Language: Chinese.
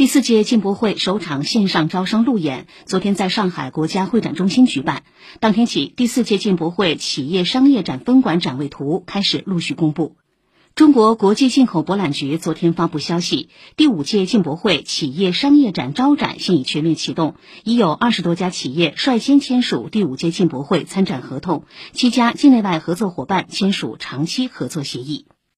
第四届进博会首场线上招商路演昨天在上海国家会展中心举办。当天起第四届进博会企业商业展分馆展位图开始陆续公布。中国国际进口博览局昨天发布消息第五届进博会企业商业展招展现已全面启动已有二十多家企业率先签署第五届进博会参展合同七家境内外合作伙伴签署长期合作协议。